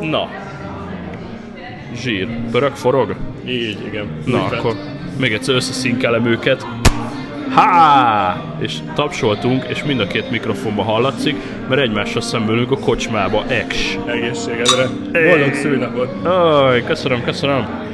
Na. Zsír. Pörög, forog? Így, igen. Na, Újfent. akkor még egyszer összeszinkelem őket. Há! És tapsoltunk, és mind a két mikrofonba hallatszik, mert egymással szemülünk a kocsmába. Ex. Egészségedre. Boldog szülinapot. Aj, köszönöm, köszönöm.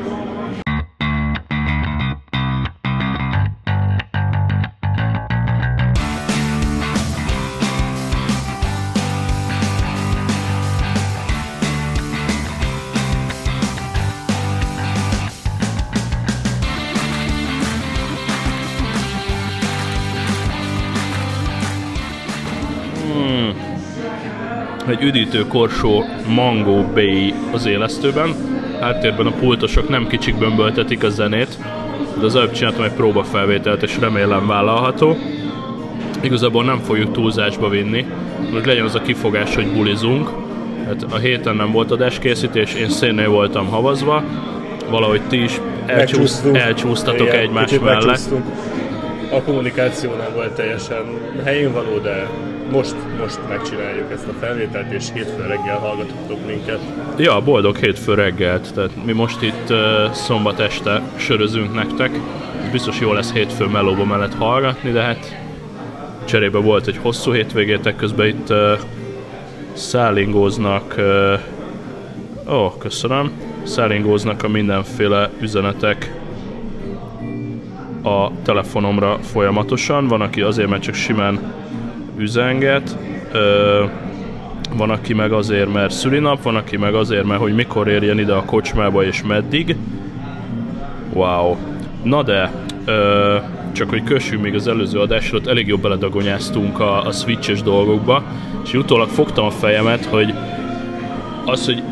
Egy üdítő korsó Mango Bay az élesztőben. Háttérben a pultosok nem kicsik bömböltetik a zenét, de az előbb csináltam egy próbafelvételt, és remélem vállalható. Igazából nem fogjuk túlzásba vinni, hogy legyen az a kifogás, hogy bulizunk. Hát a héten nem volt adáskészítés, én szénnél voltam havazva, valahogy ti is elcsúsz, elcsúsztatok Igen, egymás mellett. A kommunikáció nem volt teljesen helyén való, de most, most megcsináljuk ezt a felvételt, és hétfő reggel hallgatottok minket. Ja, boldog hétfő reggelt. Tehát mi most itt uh, szombat este sörözünk nektek. Biztos jó lesz hétfő melóba mellett hallgatni, de hát cserébe volt egy hosszú hétvégétek, közben itt uh, szállingóznak uh, Ó, köszönöm. Szállingóznak a mindenféle üzenetek a telefonomra folyamatosan. Van, aki azért, mert csak simán üzenget. Ö, van, aki meg azért, mert szülinap, van, aki meg azért, mert hogy mikor érjen ide a kocsmába és meddig. Wow. Na de, ö, csak hogy kössünk még az előző adásra, ott elég jobb beledagonyáztunk a, a switches dolgokba, és utólag fogtam a fejemet, hogy az, hogy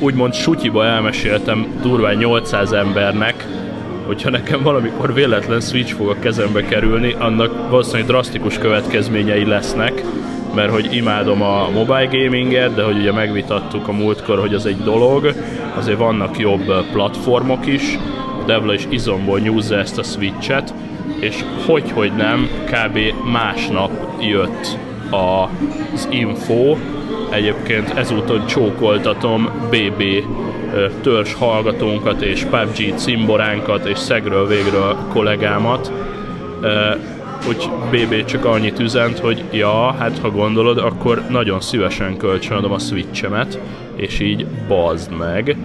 úgymond sutyiba elmeséltem durván 800 embernek, hogyha nekem valamikor véletlen Switch fog a kezembe kerülni, annak valószínűleg drasztikus következményei lesznek, mert hogy imádom a mobile gaminget, de hogy ugye megvitattuk a múltkor, hogy az egy dolog, azért vannak jobb platformok is, Devla is izomból nyúzza ezt a Switch-et, és hogy, hogy nem, kb. másnap jött az info, Egyébként ezúton csókoltatom BB törzs hallgatónkat és PUBG cimboránkat és szegről végről kollégámat. Úgy BB csak annyit üzent, hogy ja, hát ha gondolod, akkor nagyon szívesen kölcsönadom a switchemet, és így bazd meg.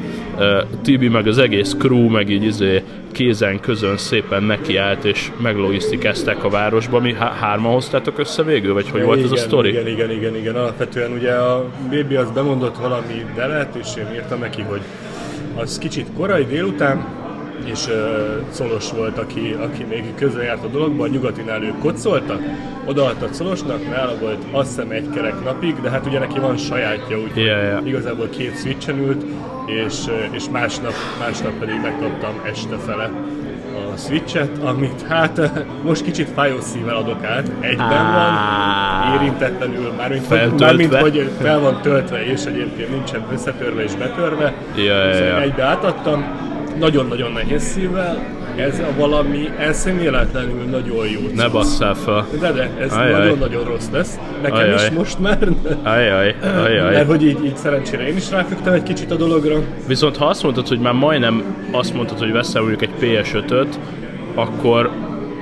Tibi meg az egész crew meg így izé kézen közön szépen nekiállt, és meglogisztikázták a városba. Mi há- hárman hoztátok össze végül, vagy hogy volt ez a igen, sztori? Igen, igen, igen, igen. Alapvetően ugye a Baby az bemondott valami delet, és én írtam neki, hogy az kicsit korai délután, és uh, Szolos volt, aki, aki még közel járt a dologban, a nyugatinál ők kocoltak, odaadtak Szolosnak, nála volt azt hiszem egy kerek napig, de hát ugye neki van sajátja, úgyhogy Ja, ja. igazából két switchen ült, és, és másnap, másnap pedig megkaptam este fele a switchet, amit hát most kicsit fájó szívvel adok át, egyben van, érintetlenül, mármint, mármint hogy fel van töltve, és egyébként nincsen összetörve és betörve. Ja, ja, Szóval ja. Egybe átadtam, nagyon-nagyon nehéz szívvel, ez a valami eszméletlenül nagyon jó. Ne basszál fel. De, de, ez nagyon-nagyon rossz lesz. Nekem Ajaj. is most már. Ajaj, ajaj. Mert hogy így, így szerencsére én is ráfügtem egy kicsit a dologra. Viszont ha azt mondtad, hogy már majdnem azt mondtad, hogy veszel mondjuk egy PS5-öt, akkor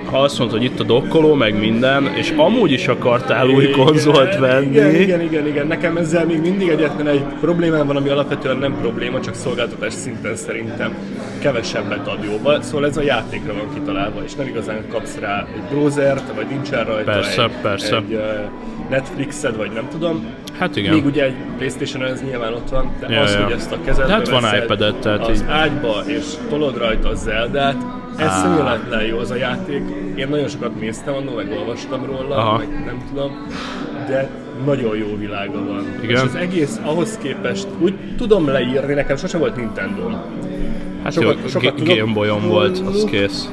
ha azt mondtad, hogy itt a dokkoló, meg minden, és amúgy is akartál új konzolt venni, Igen, igen, igen, igen. Nekem ezzel még mindig egyetlen egy problémám van, ami alapvetően nem probléma, csak szolgáltatás szinten szerintem kevesebbet ad jóval. Szóval ez a játékra van kitalálva, és nem igazán kapsz rá egy browsert, vagy nincsen rajta Persze, egy, persze. egy Netflixed, vagy nem tudom. hát igen. Még ugye egy Playstation ez nyilván ott van, de Ja, az, ja. hogy ezt a kezedbe hát van veszed iPad-ed, tehát az így- ágyba, és tolod rajta a Zeldát, ez szemléletlen jó az a játék. Én nagyon sokat néztem annól, meg olvastam róla, Aha. meg nem tudom, de nagyon jó világa van. Igen? És az egész ahhoz képest úgy tudom leírni, nekem sose volt nintendo hát sokat- jó, sokat. Game Boy-on volt, az kész.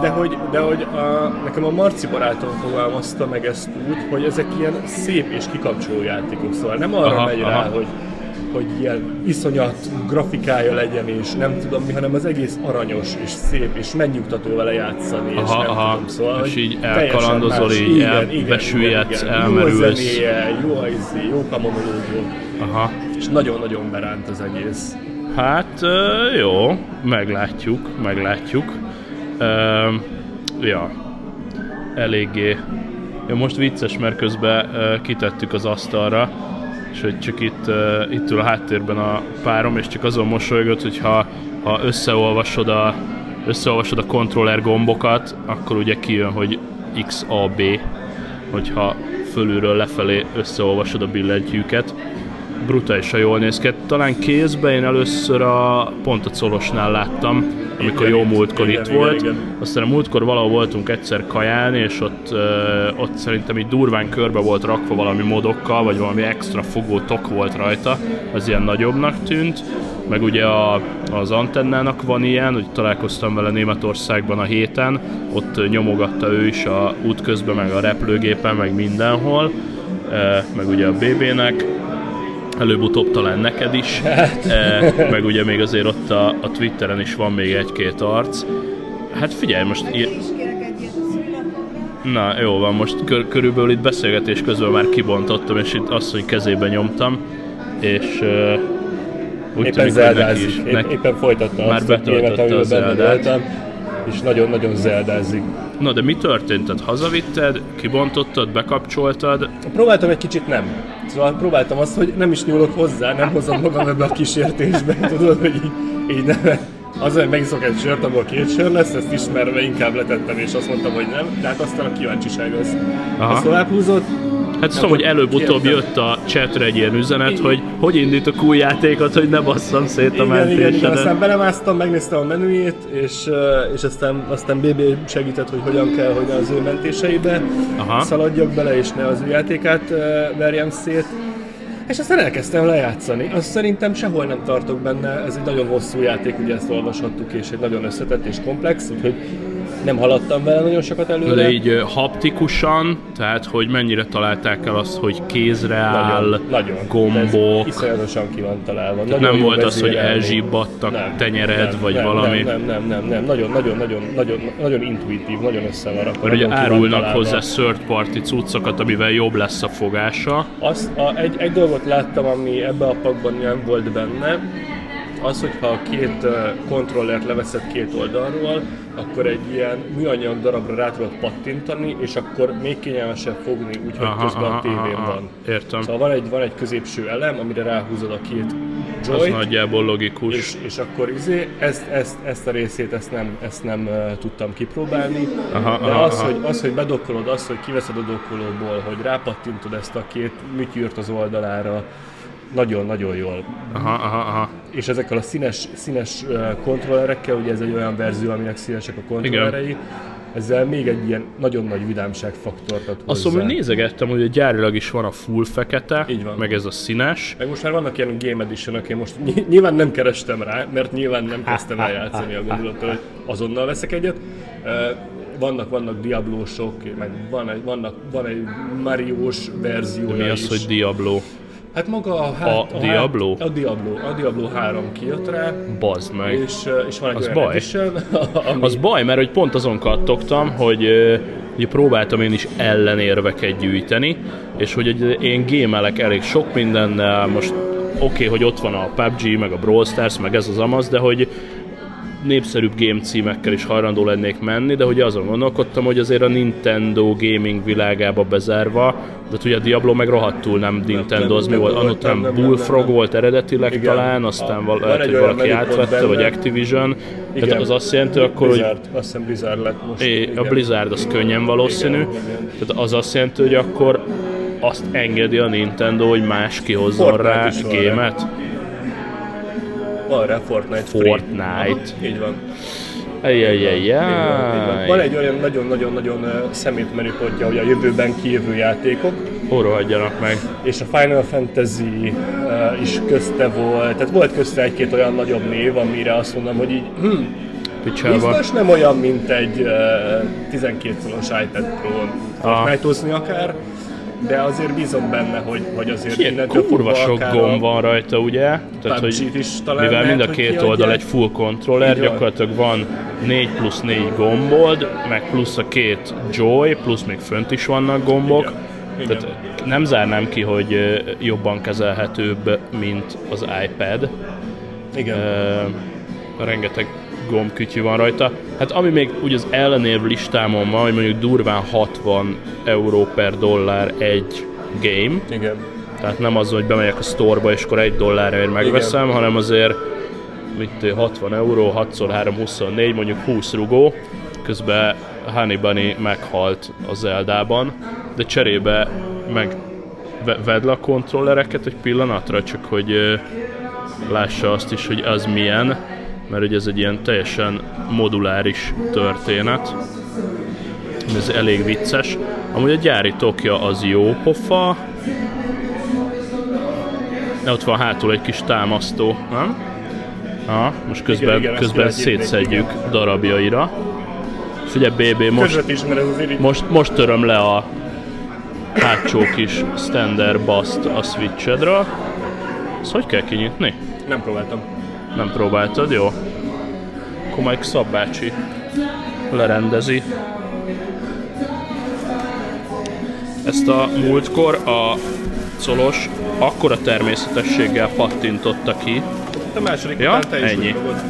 de hogy, de hogy a, nekem a Marci barátom fogalmazta meg ezt úgy, hogy ezek ilyen szép és kikapcsoló játékok, szóval nem arra Aha, megy rá, aha. hogy hogy ilyen iszonyat grafikája legyen, és nem tudom mi, hanem az egész aranyos, és szép, és megnyugtató vele játszani, és Aha, nem aha. tudom, szóval, És így elkalandozol, más. így elbesüllyedsz, Jó a elmerülsz. zenéje, jó a izé, jók a monológok, Aha. és nagyon-nagyon beránt az egész. Hát jó, meglátjuk, meglátjuk. Ja, eléggé. Ja, most vicces, mert közben kitettük az asztalra, és hogy csak itt, ö, itt ül a háttérben a párom, és csak azon mosolygott, hogy ha, ha összeolvasod a, összeolvasod a controller gombokat, akkor ugye kijön, hogy XAB, hogyha fölülről lefelé összeolvasod a billentyűket brutálisan jól néz ki. Talán kézbe én először a pont a Colosnál láttam, amikor Igen, jó múltkor igen, itt igen, volt. igen. Aztán a múltkor valahol voltunk egyszer kaján, és ott, ott szerintem így durván körbe volt rakva valami modokkal, vagy valami extra fogó tok volt rajta, az ilyen nagyobbnak tűnt. Meg ugye a, az antennának van ilyen, hogy találkoztam vele Németországban a héten, ott nyomogatta ő is a útközben, meg a repülőgépen, meg mindenhol, meg ugye a BB-nek, előbb-utóbb talán neked is, e, meg ugye még azért ott a, a Twitteren is van még egy-két arc. Hát figyelj, most... A szülinapomra. Na, jó van, most kör, körülbelül itt beszélgetés közben már kibontottam, és itt asszony kezébe nyomtam, és uh, úgy Éppen tűnik, hogy neki zeldázik, is. Neki, éppen folytatta Már azt a betöltötte a benne Zeldát. voltam, és nagyon-nagyon zeldázik. Na, de mi történt? Tehát hazavitted, kibontottad, bekapcsoltad, Próbáltam egy kicsit nem. Szóval próbáltam azt, hogy nem is nyúlok hozzá, nem hozom magam ebbe a kísértésbe, tudod, hogy így, így nem. Az, hogy megiszok egy sört, abból két sör lesz, ezt ismerve inkább letettem, és azt mondtam, hogy nem, de hát aztán a kíváncsiság az, Aha. az tovább húzott. Hát tudom, hogy előbb-utóbb jött a chatre egy ilyen üzenet, hogy hogy indítok új játékot, hogy ne basszam szét a Igen, igen, igen, mentésedet. aztán belemásztam, megnéztem a menüjét, és, és aztán, aztán BB segített, hogy hogyan kell, hogy az ő mentéseibe Aha. szaladjak bele, és ne az ő játékát verjem szét. És aztán elkezdtem lejátszani. Azt szerintem sehol nem tartok benne, ez egy nagyon hosszú játék, ugye ezt olvashattuk, és egy nagyon összetett és komplex, úgyhogy nem haladtam vele nagyon sokat előre. De így ö, haptikusan, tehát hogy mennyire találták el azt, hogy kézre áll, nagyon, nagyon. gombok, Ez iszonyatosan ki van találva. Tehát nem volt az, hogy vezérelni. elzsibbadt a Nem, tenyered, nem, vagy nem, valami. Nem, nem, nem, nem. Nagyon, nagyon, nagyon, nagyon, nagyon intuitív, nagyon össze van rakva. Mert ugye árulnak hozzá third party cuccokat, amivel jobb lesz a fogása. Azt, a, egy, egy dolgot láttam, ami ebbe a pakban nem volt benne, az, hogyha a két kontrollert leveszed két oldalról, akkor egy ilyen műanyag darabra rá tudod pattintani, és akkor még kényelmesebb fogni, úgyhogy Aha, közben aha, a tévén aha, van. Értem. Szóval van egy, van egy középső elem, amire ráhúzod a két Az joyt, nagyjából logikus. és, és akkor izé, ezt, ezt, ezt a részét ezt nem, ezt nem uh, tudtam kipróbálni, Aha, de aha, az, aha. hogy, az, hogy bedokkolod, az, hogy kiveszed a dokkolóból, hogy rápattintod ezt a két műtyűrt az oldalára, nagyon-nagyon jól. Aha, aha, aha. És ezekkel a színes, színes uh, kontrollerekkel, ugye ez egy olyan verzió, aminek színesek a kontrollerei, ezzel még egy ilyen nagyon nagy vidámságfaktort ad hozzá. Azt mondom, hogy nézegettem, hogy gyárilag is van a full fekete, Így van. meg ez a színes. Meg most már vannak ilyen Game edition én most ny- nyilván nem kerestem rá, mert nyilván nem kezdtem el játszani a gondolattal, hogy azonnal veszek egyet. Ö, Vannak, vannak Diablósok, meg van egy, vannak, van egy Mariós verziója Mi az, is. hogy Diablo? Hát maga a, hát, A Diablo? Hát, a Diablo. A Diablo 3 kijött rá, Bazd meg. és, és van egy Az baj. edition, ami, Az baj, mert hogy pont azon kattogtam, hogy ugye próbáltam én is ellenérveket gyűjteni, és hogy ugye én gémelek elég sok mindennel, most oké, okay, hogy ott van a PUBG, meg a Brawl Stars, meg ez az amaz, de hogy népszerűbb game címekkel is hajlandó lennék menni, de hogy azon gondolkodtam, hogy azért a Nintendo gaming világába bezárva, de ugye a Diablo meg rohadtul nem Nintendo, az mi volt, annak nem, Bullfrog nem, nem. volt eredetileg Igen. talán, aztán A- val- lehet, hogy valaki átvette, vagy benne. Activision, Igen. tehát az azt jelenti akkor, hogy azt hiszem Blizzard lett most. É, a igen. Blizzard az könnyen valószínű. Igen. Tehát az azt jelenti, hogy akkor azt engedi a Nintendo, hogy más kihozzon Fortnite rá gémet. Van rá Fortnite Free. Fortnite. Aha, Így van. Így van, egy olyan nagyon-nagyon-nagyon szemét menüpontja, hogy a jövőben kijövő játékok, Hol rohadjanak meg? és a Final Fantasy uh, is közte volt, tehát volt közte egy-két olyan nagyobb név, amire azt mondom, hogy így hm, Picsába. biztos nem olyan, mint egy uh, 12 szoros iPad Pro-n akár, de azért bízom benne, hogy, hogy azért Ilyen kurva sok gomb van rajta, ugye? Tehát, hogy is talán mivel lehet, mind a két oldal egy full controller, Így gyakorlatilag van 4 plusz 4 gombold, meg plusz a két joy, plusz még fönt is vannak gombok, Igen. Igen. Tehát nem zárnám ki, hogy jobban kezelhetőbb, mint az iPad. Igen. Ö, rengeteg gombkütyű van rajta. Hát ami még úgy az ellenérv listámon van, hogy mondjuk durván 60 euró per dollár egy game, Igen. tehát nem az, hogy bemegyek a sztorba és akkor egy dollárért megveszem, Igen. hanem azért mit, 60 euró, 6x3, 24, mondjuk 20 rugó, közben Honey Bunny meghalt a Zeldában, de cserébe meg ve- vedd le a kontrollereket egy pillanatra, csak hogy lássa azt is, hogy az milyen, mert ugye ez egy ilyen teljesen moduláris történet, ez elég vicces. Amúgy a gyári tokja az jó pofa, de ott van hátul egy kis támasztó, nem? Ha, most közben, Igen, igen, közben szétszedjük darabjaira. Figyelj, BB, most, most, most töröm le a hátsó kis standard bust a switchedről. Ezt hogy kell kinyitni? Nem próbáltam. Nem próbáltad, jó? Akkor majd Szabbácsi lerendezi. Ezt a múltkor a Colos akkora természetességgel pattintotta ki. A második Ja, te is ennyi. fogod.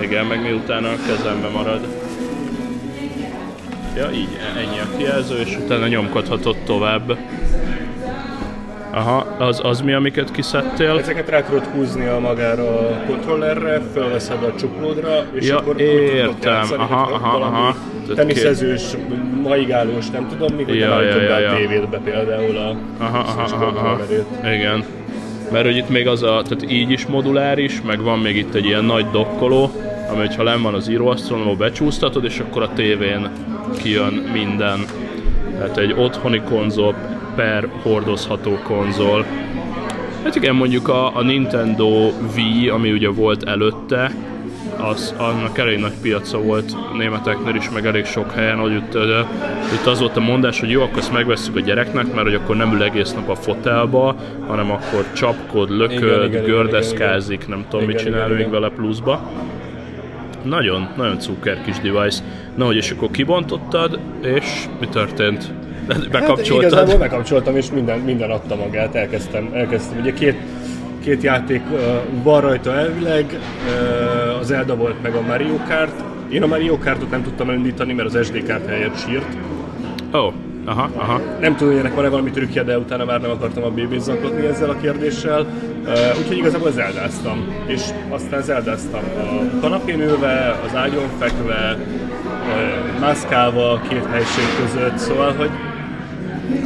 Igen, meg miután a kezembe marad. Ja, így, ennyi a kijelző, és utána nyomkodhatod tovább. Aha, az, az mi, amiket kiszedtél? Ezeket rá tudod húzni a magára a kontrollerre, fölveszed a csuklódra, és Ja, akkor értem. játszani, Aha, hogyha aha, aha. Teniszezős, maigálós, nem tudom mi, hogy Ja, ja, ja, ja, ja. a tévédbe például a Aha, aha, aha, aha. Igen. Mert hogy itt még az a, tehát így is moduláris, meg van még itt egy ilyen nagy dokkoló, ami hogyha len van az íróasztalon, becsúsztatod, és akkor a tévén kijön minden. Tehát egy otthoni konzol per hordozható konzol. Hát igen, mondjuk a, a Nintendo Wii, ami ugye volt előtte, az, annak elég nagy piaca volt németeknél is, meg elég sok helyen, hogy itt, itt az volt a mondás, hogy jó, akkor ezt megvesszük a gyereknek, mert hogy akkor nem ül egész nap a fotelba, hanem akkor csapkod, lököd, Igen, igen, igen, gördeszkázik, nem tudom, mit Igen, csinál igen, még igen. vele pluszba. Nagyon, nagyon cuker kis device. Na, hogy és akkor kibontottad, és mi történt? Hát Bekapcsoltad? igazából bekapcsoltam, és minden, minden adta magát, elkezdtem, elkezdtem. Ugye két, két játék uh, van rajta elvileg, uh, az Zelda volt meg a Mario Kart. Én a Mario Kartot nem tudtam elindítani, mert az SD kártya helyett sírt. Ó, oh, aha, aha. Nem tudom, hogy ennek van-e valami trükkje, de utána már nem akartam a bb zaklatni ezzel a kérdéssel. Uh, úgyhogy igazából zeldáztam. És aztán zeldáztam a kanapén ülve, az ágyon fekve, uh, mászkálva két helység között, szóval, hogy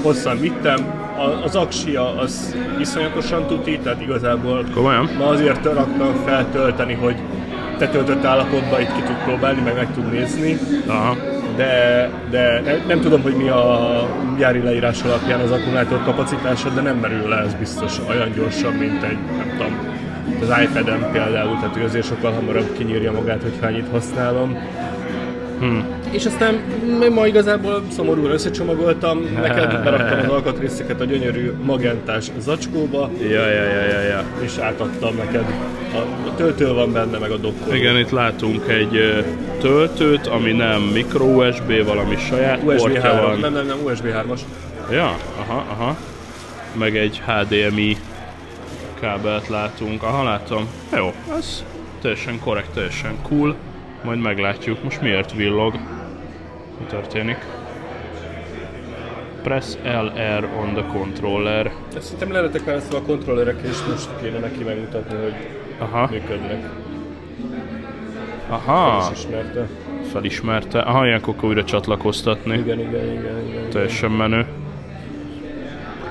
hosszan vittem. A, az aksia az iszonyatosan tuti, tehát igazából Komolyan? ma azért raktam feltölteni, hogy tetöltött állapotban itt ki tud próbálni, meg meg tud nézni Aha. de, de nem, nem tudom, hogy mi a gyári leírás alapján az akkumulátor kapacitása, de nem merül le ez biztos olyan gyorsan, mint egy, nem tudom, az iPad-en például, tehát hogy azért sokkal hamarabb kinyírja magát, hogy hányit használom. Hmm. És aztán ma igazából szomorúan összecsomagoltam, neked beraktam az alkatrészeket a gyönyörű magentás zacskóba, Ja, ja, ja, ja, ja. és átadtam neked. A, a töltő van benne, meg a dokkoló. Igen, itt látunk egy töltőt, ami nem micro USB, valami saját USB portja 3, van. nem, nem, nem, USB 3-as. Ja, aha, aha. Meg egy HDMI kábelt látunk. Aha, látom. Jó, ez teljesen korrekt, teljesen cool. Majd meglátjuk. Most miért villog? Mi történik? Press LR on the controller. Ezt szerintem lehetek már ezt a kontrollerekkel, és most kéne neki megmutatni, hogy Aha, működnek. aha, És ismerte. felismerte. Aha, ilyenkor kell újra csatlakoztatni. Igen, igen, igen, igen. Teljesen menő.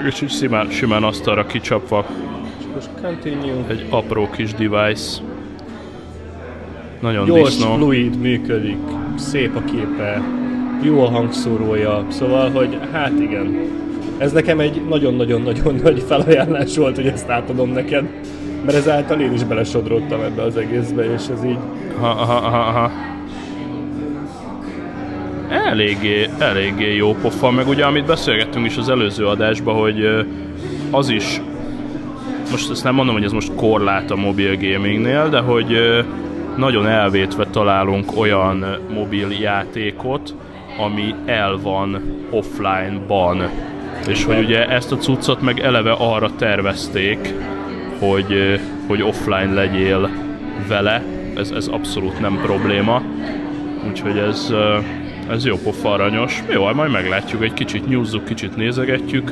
És így simán, simán asztalra kicsapva És most continue. egy apró kis device. Nagyon Gyors, disznó. fluid, működik, szép a képe, jó a hangszórója, szóval, hogy hát igen. Ez nekem egy nagyon-nagyon-nagyon nagy felajánlás volt, hogy ezt átadom neked, mert ezáltal én is belesodródtam ebbe az egészbe, és ez így Aha, aha, aha, aha. Eléggé, eléggé jó pofa, meg ugye amit beszélgettünk is az előző adásban, hogy az is, most ezt nem mondom, hogy ez most korlát a mobil gamingnél, de hogy nagyon elvétve találunk olyan mobil játékot, ami el van offline-ban. És hogy ugye ezt a cuccot meg eleve arra tervezték, hogy, hogy offline legyél vele, ez, ez abszolút nem probléma. Úgyhogy ez, ez jó pofa aranyos. Jó, majd meglátjuk, egy kicsit nyúzzuk, kicsit nézegetjük.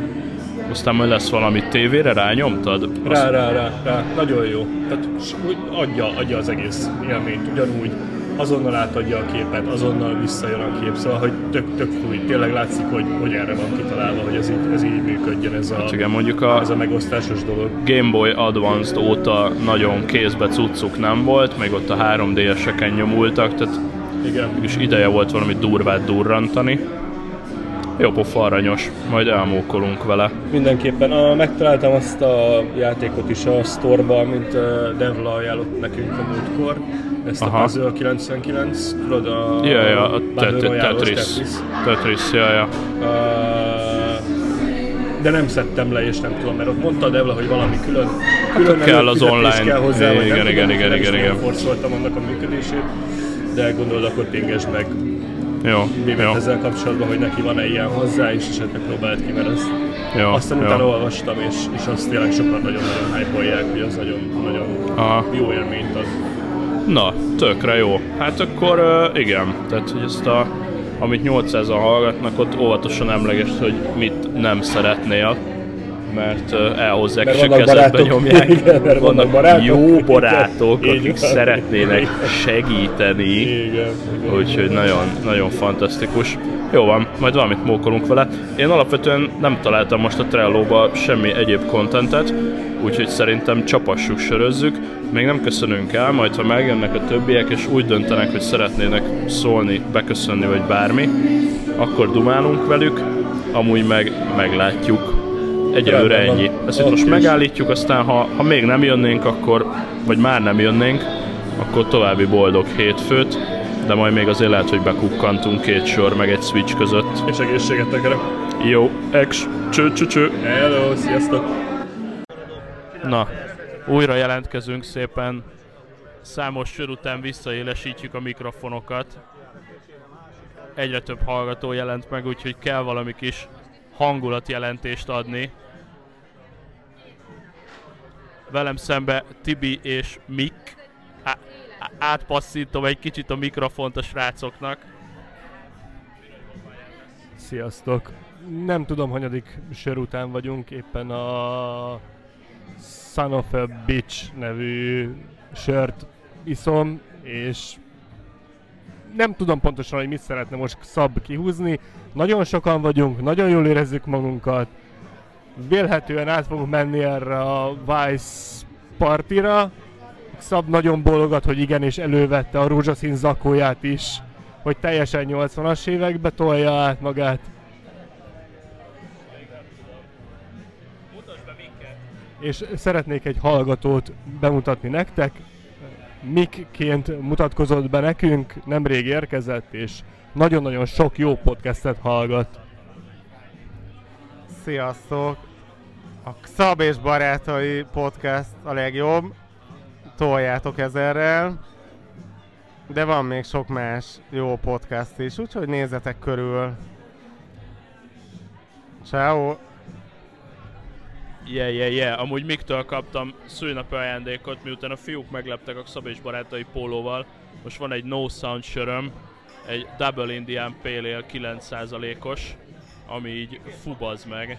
Aztán majd lesz valami tévére, rányomtad? Rá, rá, rá, rá, nagyon jó. Tehát adja, adja az egész élményt, ugyanúgy azonnal átadja a képet, azonnal visszajön a kép, szóval hogy tök, tök fluid. Tényleg látszik, hogy, hogy erre van kitalálva, hogy ez így, ez így működjön, ez a, Hát igen, mondjuk a ez a megosztásos dolog. Game Boy Advanced óta nagyon kézbe cuccuk nem volt, még ott a 3D-eseken nyomultak, tehát Igen. és ideje volt valami durvát durrantani. Jó pofa aranyos, majd elmókolunk vele. Mindenképpen. A, megtaláltam azt a játékot is a store mint uh, Devla ajánlott nekünk a múltkor. Ezt Aha. a Puzzle 99, tudod a Ja, ja, a Tetris. Tetris, ja, ja. De nem szedtem le, és nem tudom, mert ott mondta a Devla, hogy valami külön, külön Hát kell az online. kell hozzá, Igen, igen, igen, igen, nagyon igen. forszoltam annak a működését, de gondolod, akkor pingesd meg Jó, Bébet jó, ezzel kapcsolatban, hogy neki van-e ilyen hozzá, és esetleg próbált ki, mert azt jó, aztán jó. utána olvastam, és, és azt tényleg sokan nagyon-nagyon hype hogy az nagyon, nagyon Aha. jó élményt ad. Na, tökre jó. Hát akkor uh, igen, tehát hogy ezt a, amit 800-an hallgatnak, ott óvatosan emlegesd, hogy mit nem szeretnél, mert elhozzák Mert és a kezedbe barátok. nyomják. Igen, mert vannak barátok. jó barátok, Így akik van. szeretnének segíteni. Igen. igen. Úgyhogy nagyon, nagyon fantasztikus. Jó van, majd valamit mókolunk vele. Én alapvetően nem találtam most a Trello-ba semmi egyéb kontentet, úgyhogy szerintem csapassuk, sörözzük. Még nem köszönünk el, majd ha megjönnek a többiek és úgy döntenek, hogy szeretnének szólni, beköszönni vagy bármi, akkor dumálunk velük, amúgy meg meglátjuk. Egyelőre ennyi. Ezt itt most megállítjuk, aztán ha, ha még nem jönnénk, akkor, vagy már nem jönnénk, akkor további boldog hétfőt, de majd még azért lehet, hogy bekukkantunk két sor, meg egy switch között. És egészségetekre. Jó, ex, cső, cső, cső. Hello, sziasztok! Na, újra jelentkezünk szépen. Számos sor után visszaélesítjük a mikrofonokat. Egyre több hallgató jelent meg, úgyhogy kell valami kis hangulatjelentést adni. Velem szembe Tibi és Mik. Á- átpasszítom egy kicsit a mikrofont a srácoknak. Sziasztok! Nem tudom, hanyadik sör után vagyunk, éppen a Son of a Bitch nevű sört iszom, és nem tudom pontosan, hogy mit szeretne most Szab kihúzni. Nagyon sokan vagyunk, nagyon jól érezzük magunkat. Vélhetően át fogunk menni erre a Vice partira. Szab nagyon bólogat, hogy igen, és elővette a rózsaszín zakóját is, hogy teljesen 80-as évekbe tolja át magát. És szeretnék egy hallgatót bemutatni nektek. Mikként mutatkozott be nekünk, nemrég érkezett, és nagyon-nagyon sok jó podcastet hallgat. Sziasztok! A Szab és Barátai podcast a legjobb. Toljátok ezerrel. De van még sok más jó podcast is, úgyhogy nézzetek körül. Ciao. Yeah, yeah, yeah. Amúgy Miktől kaptam szülinapi ajándékot, miután a fiúk megleptek a Szab és barátai pólóval. Most van egy No Sound söröm, egy Double Indian Pale Ale 9%-os, ami így fubaz meg.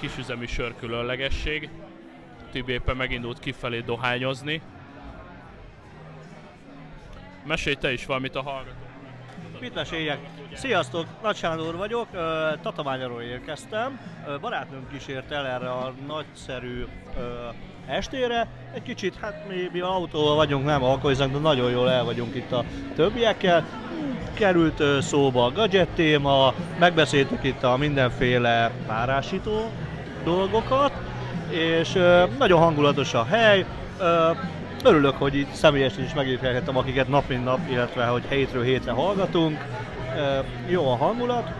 Kisüzemi sör különlegesség. Tibi éppen megindult kifelé dohányozni. Mesélj te is valamit a hallgató. Mit meséljek? Sziasztok, Nagy Sándor vagyok, Tatabányáról érkeztem. Barátnőm kísért el erre a nagyszerű estére. Egy kicsit, hát mi, mi autóval vagyunk, nem alkoholizunk, de nagyon jól el vagyunk itt a többiekkel. Került szóba a gadget téma, megbeszéltük itt a mindenféle párásító dolgokat, és nagyon hangulatos a hely. Örülök, hogy itt személyesen is megérkezhettem, akiket nap mint nap, illetve hogy hétről hétre hallgatunk. Jó a hangulat,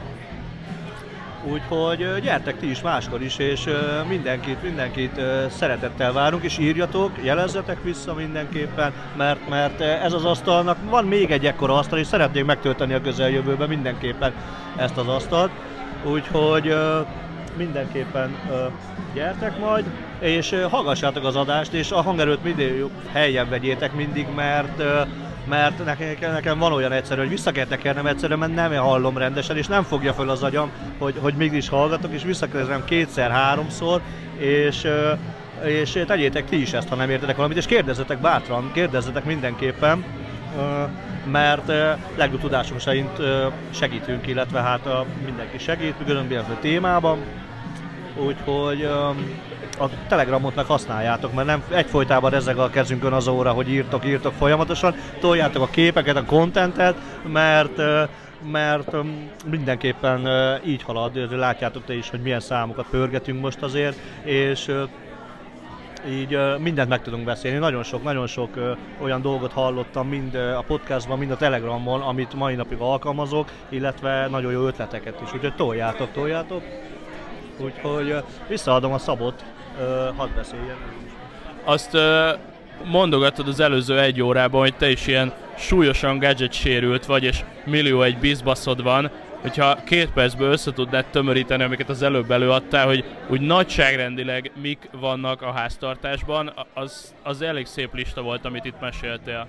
úgyhogy gyertek ti is máskor is, és mindenkit, mindenkit szeretettel várunk, és írjatok, jelezzetek vissza mindenképpen, mert, mert ez az asztalnak van még egy ekkora asztal, és szeretnék megtölteni a közeljövőben mindenképpen ezt az asztalt. Úgyhogy mindenképpen gyertek majd, és hallgassátok az adást, és a hangerőt mindig helyen vegyétek mindig, mert mert nekem, nekem van olyan egyszerű, hogy vissza kell tekernem egyszerűen, mert nem hallom rendesen, és nem fogja föl az agyam, hogy, hogy mégis hallgatok, és visszakezdem kétszer, háromszor, és és tegyétek ti is ezt, ha nem értetek valamit, és kérdezzetek bátran, kérdezzetek mindenképpen, mert legjobb tudásunk szerint segítünk, illetve hát mindenki segít, különböző témában, úgyhogy a Telegramot meg használjátok, mert nem egyfolytában ezek a kezünkön az óra, hogy írtok, írtok folyamatosan, toljátok a képeket, a kontentet, mert mert mindenképpen így halad, látjátok te is, hogy milyen számokat pörgetünk most azért, és így mindent meg tudunk beszélni. Nagyon sok, nagyon sok olyan dolgot hallottam mind a podcastban, mind a Telegramon, amit mai napig alkalmazok, illetve nagyon jó ötleteket is. Úgyhogy toljátok, toljátok. Úgyhogy visszaadom a szabot, hadd beszéljen. Azt mondogatod az előző egy órában, hogy te is ilyen súlyosan gadget sérült vagy, és millió egy bizbaszod van, hogyha két percből össze tudnád tömöríteni, amiket az előbb előadtál, hogy úgy nagyságrendileg mik vannak a háztartásban, az, az elég szép lista volt, amit itt meséltél.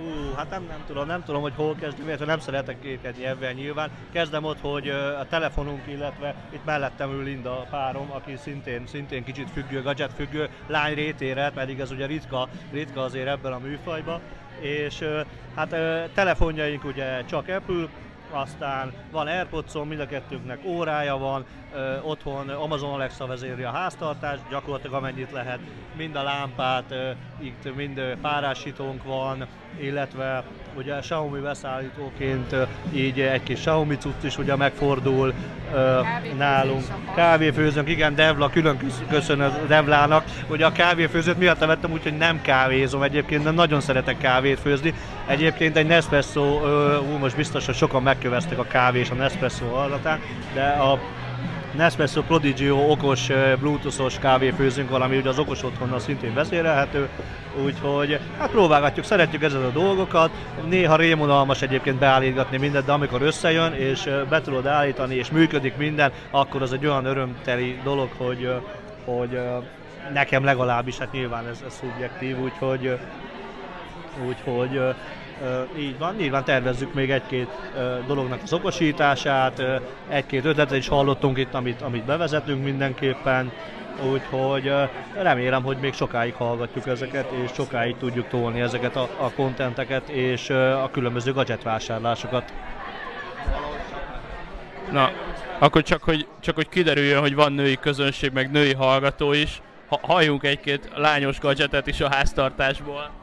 Ú, hát nem, nem tudom, nem tudom, hogy hol kezdjem, illetve nem szeretek kékedni ebben nyilván. Kezdem ott, hogy a telefonunk, illetve itt mellettem ül Linda párom, aki szintén, szintén kicsit függő, gadget függő, lány rétére, pedig ez ugye ritka, ritka azért ebben a műfajban. És hát telefonjaink ugye csak Apple, aztán van airpods mind a kettőnknek órája van, ö, otthon Amazon Alexa vezéri a háztartást, gyakorlatilag amennyit lehet, mind a lámpát, ö, itt mind párásítónk van, illetve ugye Xiaomi beszállítóként ö, így egy kis Xiaomi cucc is ugye megfordul ö, nálunk. Kávéfőzőnk, igen, Devla, külön kösz- köszönöm Devlának, hogy a kávéfőzőt miatt vettem, úgyhogy nem kávézom egyébként, de nagyon szeretek kávét főzni. Egyébként egy Nespresso, ú, most biztos, hogy sokan megköveztek a kávé és a Nespresso hallatán, de a Nespresso Prodigio okos bluetoothos kávéfőzünk valami, ugye az okos otthonnal szintén vezérelhető, úgyhogy hát próbálgatjuk, szeretjük ezzel a dolgokat, néha rémunalmas egyébként beállítgatni mindent, de amikor összejön és be tudod állítani és működik minden, akkor az egy olyan örömteli dolog, hogy, hogy nekem legalábbis, hát nyilván ez, ez szubjektív, úgyhogy Úgyhogy így van, így van, tervezzük még egy-két dolognak az okosítását, egy-két ötletet is hallottunk itt, amit, amit bevezetünk mindenképpen, úgyhogy remélem, hogy még sokáig hallgatjuk ezeket, és sokáig tudjuk tolni ezeket a, a kontenteket, és a különböző gadget vásárlásokat. Na, akkor csak hogy, csak hogy kiderüljön, hogy van női közönség, meg női hallgató is, ha, halljunk egy-két lányos gadgetet is a háztartásból.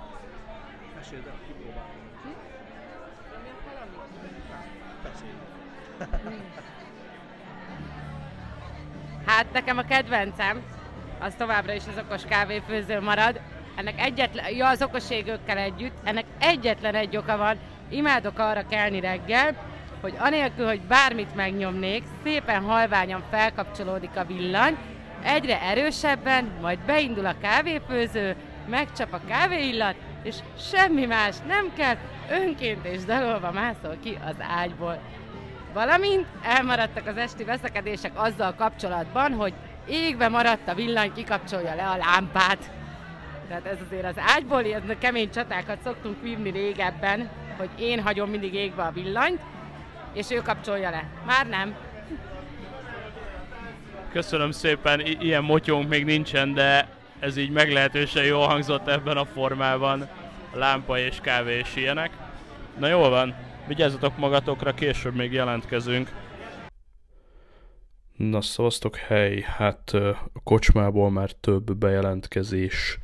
Hát nekem a kedvencem, az továbbra is az okos kávéfőző marad. Ennek egyetlen, ja az okos égőkkel együtt, ennek egyetlen egy oka van, imádok arra kelni reggel, hogy anélkül, hogy bármit megnyomnék, szépen halványan felkapcsolódik a villany, egyre erősebben, majd beindul a kávéfőző, megcsap a kávéillat, és semmi más nem kell, önként és dalolva mászol ki az ágyból. Valamint elmaradtak az esti veszekedések azzal kapcsolatban, hogy égve maradt a villany, kikapcsolja le a lámpát. Tehát ez azért az ágyból, ez kemény csatákat szoktunk vívni régebben, hogy én hagyom mindig égve a villanyt, és ő kapcsolja le. Már nem. Köszönöm szépen, I- ilyen motyónk még nincsen, de ez így meglehetősen jól hangzott ebben a formában. Lámpa és kávé és ilyenek. Na jól van, vigyázzatok magatokra, később még jelentkezünk. Na szavaztok, hely, hát a kocsmából már több bejelentkezés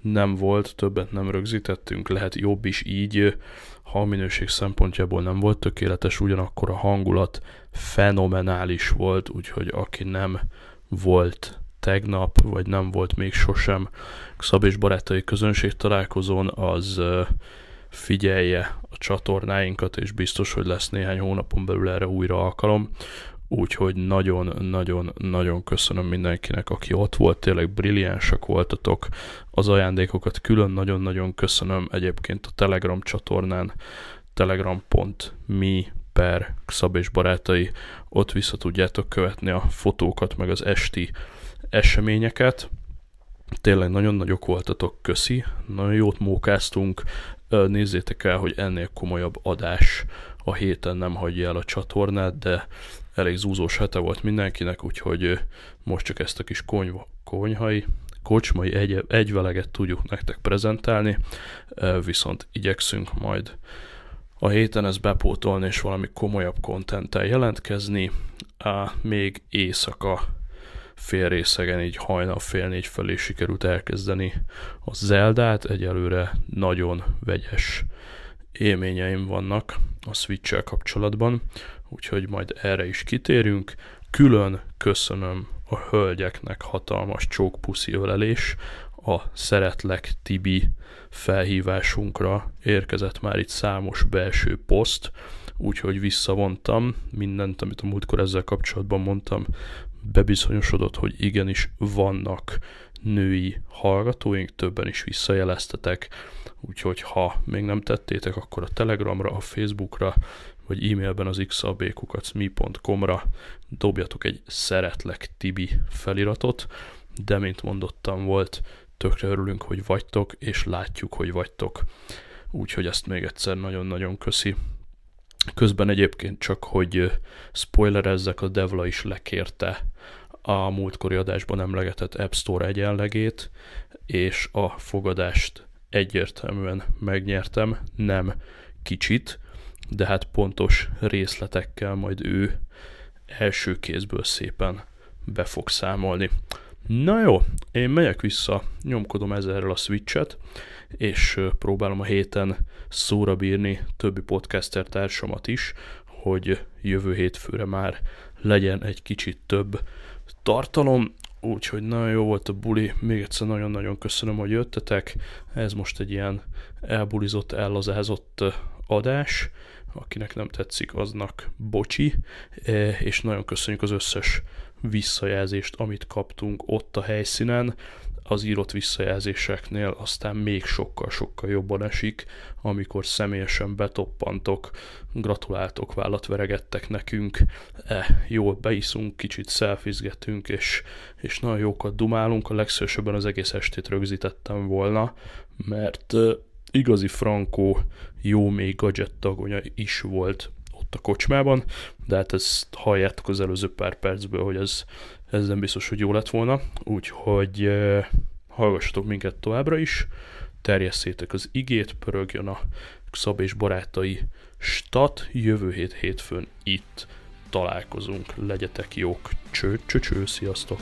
nem volt, többet nem rögzítettünk, lehet jobb is így, ha a minőség szempontjából nem volt tökéletes, ugyanakkor a hangulat fenomenális volt, úgyhogy aki nem volt tegnap, vagy nem volt még sosem Szab és barátai közönség találkozón, az figyelje a csatornáinkat, és biztos, hogy lesz néhány hónapon belül erre újra alkalom. Úgyhogy nagyon-nagyon-nagyon köszönöm mindenkinek, aki ott volt, tényleg brilliánsak voltatok. Az ajándékokat külön nagyon-nagyon köszönöm egyébként a Telegram csatornán telegram.me per Xab és barátai, ott vissza tudjátok követni a fotókat, meg az esti eseményeket. Tényleg nagyon nagyok voltatok, köszi, nagyon jót mókáztunk, nézzétek el, hogy ennél komolyabb adás a héten nem hagyja el a csatornát, de elég zúzós hete volt mindenkinek, úgyhogy most csak ezt a kis konyva, konyhai, kocsmai egy, egyveleget tudjuk nektek prezentálni, viszont igyekszünk majd a héten ezt bepótolni és valami komolyabb kontenttel jelentkezni. Még éjszaka fél részegen, így hajnal fél négy felé sikerült elkezdeni a Zeldát, egyelőre nagyon vegyes élményeim vannak a switch kapcsolatban, úgyhogy majd erre is kitérünk. Külön köszönöm a hölgyeknek hatalmas csókpuszi ölelés, a Szeretlek Tibi felhívásunkra érkezett már itt számos belső poszt, úgyhogy visszavontam mindent, amit a múltkor ezzel kapcsolatban mondtam, bebizonyosodott, hogy igenis vannak női hallgatóink, többen is visszajeleztetek, úgyhogy ha még nem tettétek, akkor a Telegramra, a Facebookra, vagy e-mailben az xabkukacmi.com-ra dobjatok egy szeretlek Tibi feliratot, de mint mondottam volt, tökre örülünk, hogy vagytok, és látjuk, hogy vagytok. Úgyhogy ezt még egyszer nagyon-nagyon köszi. Közben egyébként csak, hogy spoilerezzek, a Devla is lekérte a múltkori adásban emlegetett App Store egyenlegét, és a fogadást egyértelműen megnyertem, nem kicsit, de hát pontos részletekkel majd ő első kézből szépen be fog számolni. Na jó, én megyek vissza, nyomkodom ezerrel a switchet, és próbálom a héten szóra bírni többi podcaster társamat is, hogy jövő hétfőre már legyen egy kicsit több tartalom, úgyhogy nagyon jó volt a buli, még egyszer nagyon-nagyon köszönöm, hogy jöttetek, ez most egy ilyen elbulizott, ellazázott adás, akinek nem tetszik, aznak bocsi, és nagyon köszönjük az összes visszajelzést, amit kaptunk ott a helyszínen, az írott visszajelzéseknél aztán még sokkal-sokkal jobban esik, amikor személyesen betoppantok, gratuláltok, vállat veregettek nekünk, e, jól beiszunk, kicsit szelfizgetünk, és, és nagyon jókat dumálunk, a legszősebben az egész estét rögzítettem volna, mert igazi frankó, jó még gadget tagonya is volt a kocsmában, de hát ezt halljátok az előző pár percből, hogy ez, ez nem biztos, hogy jó lett volna, úgyhogy eh, hallgassatok minket továbbra is, terjesszétek az igét, pörögjön a Szab és barátai stat, jövő hét hétfőn itt találkozunk, legyetek jók, cső, cső, cső, sziasztok!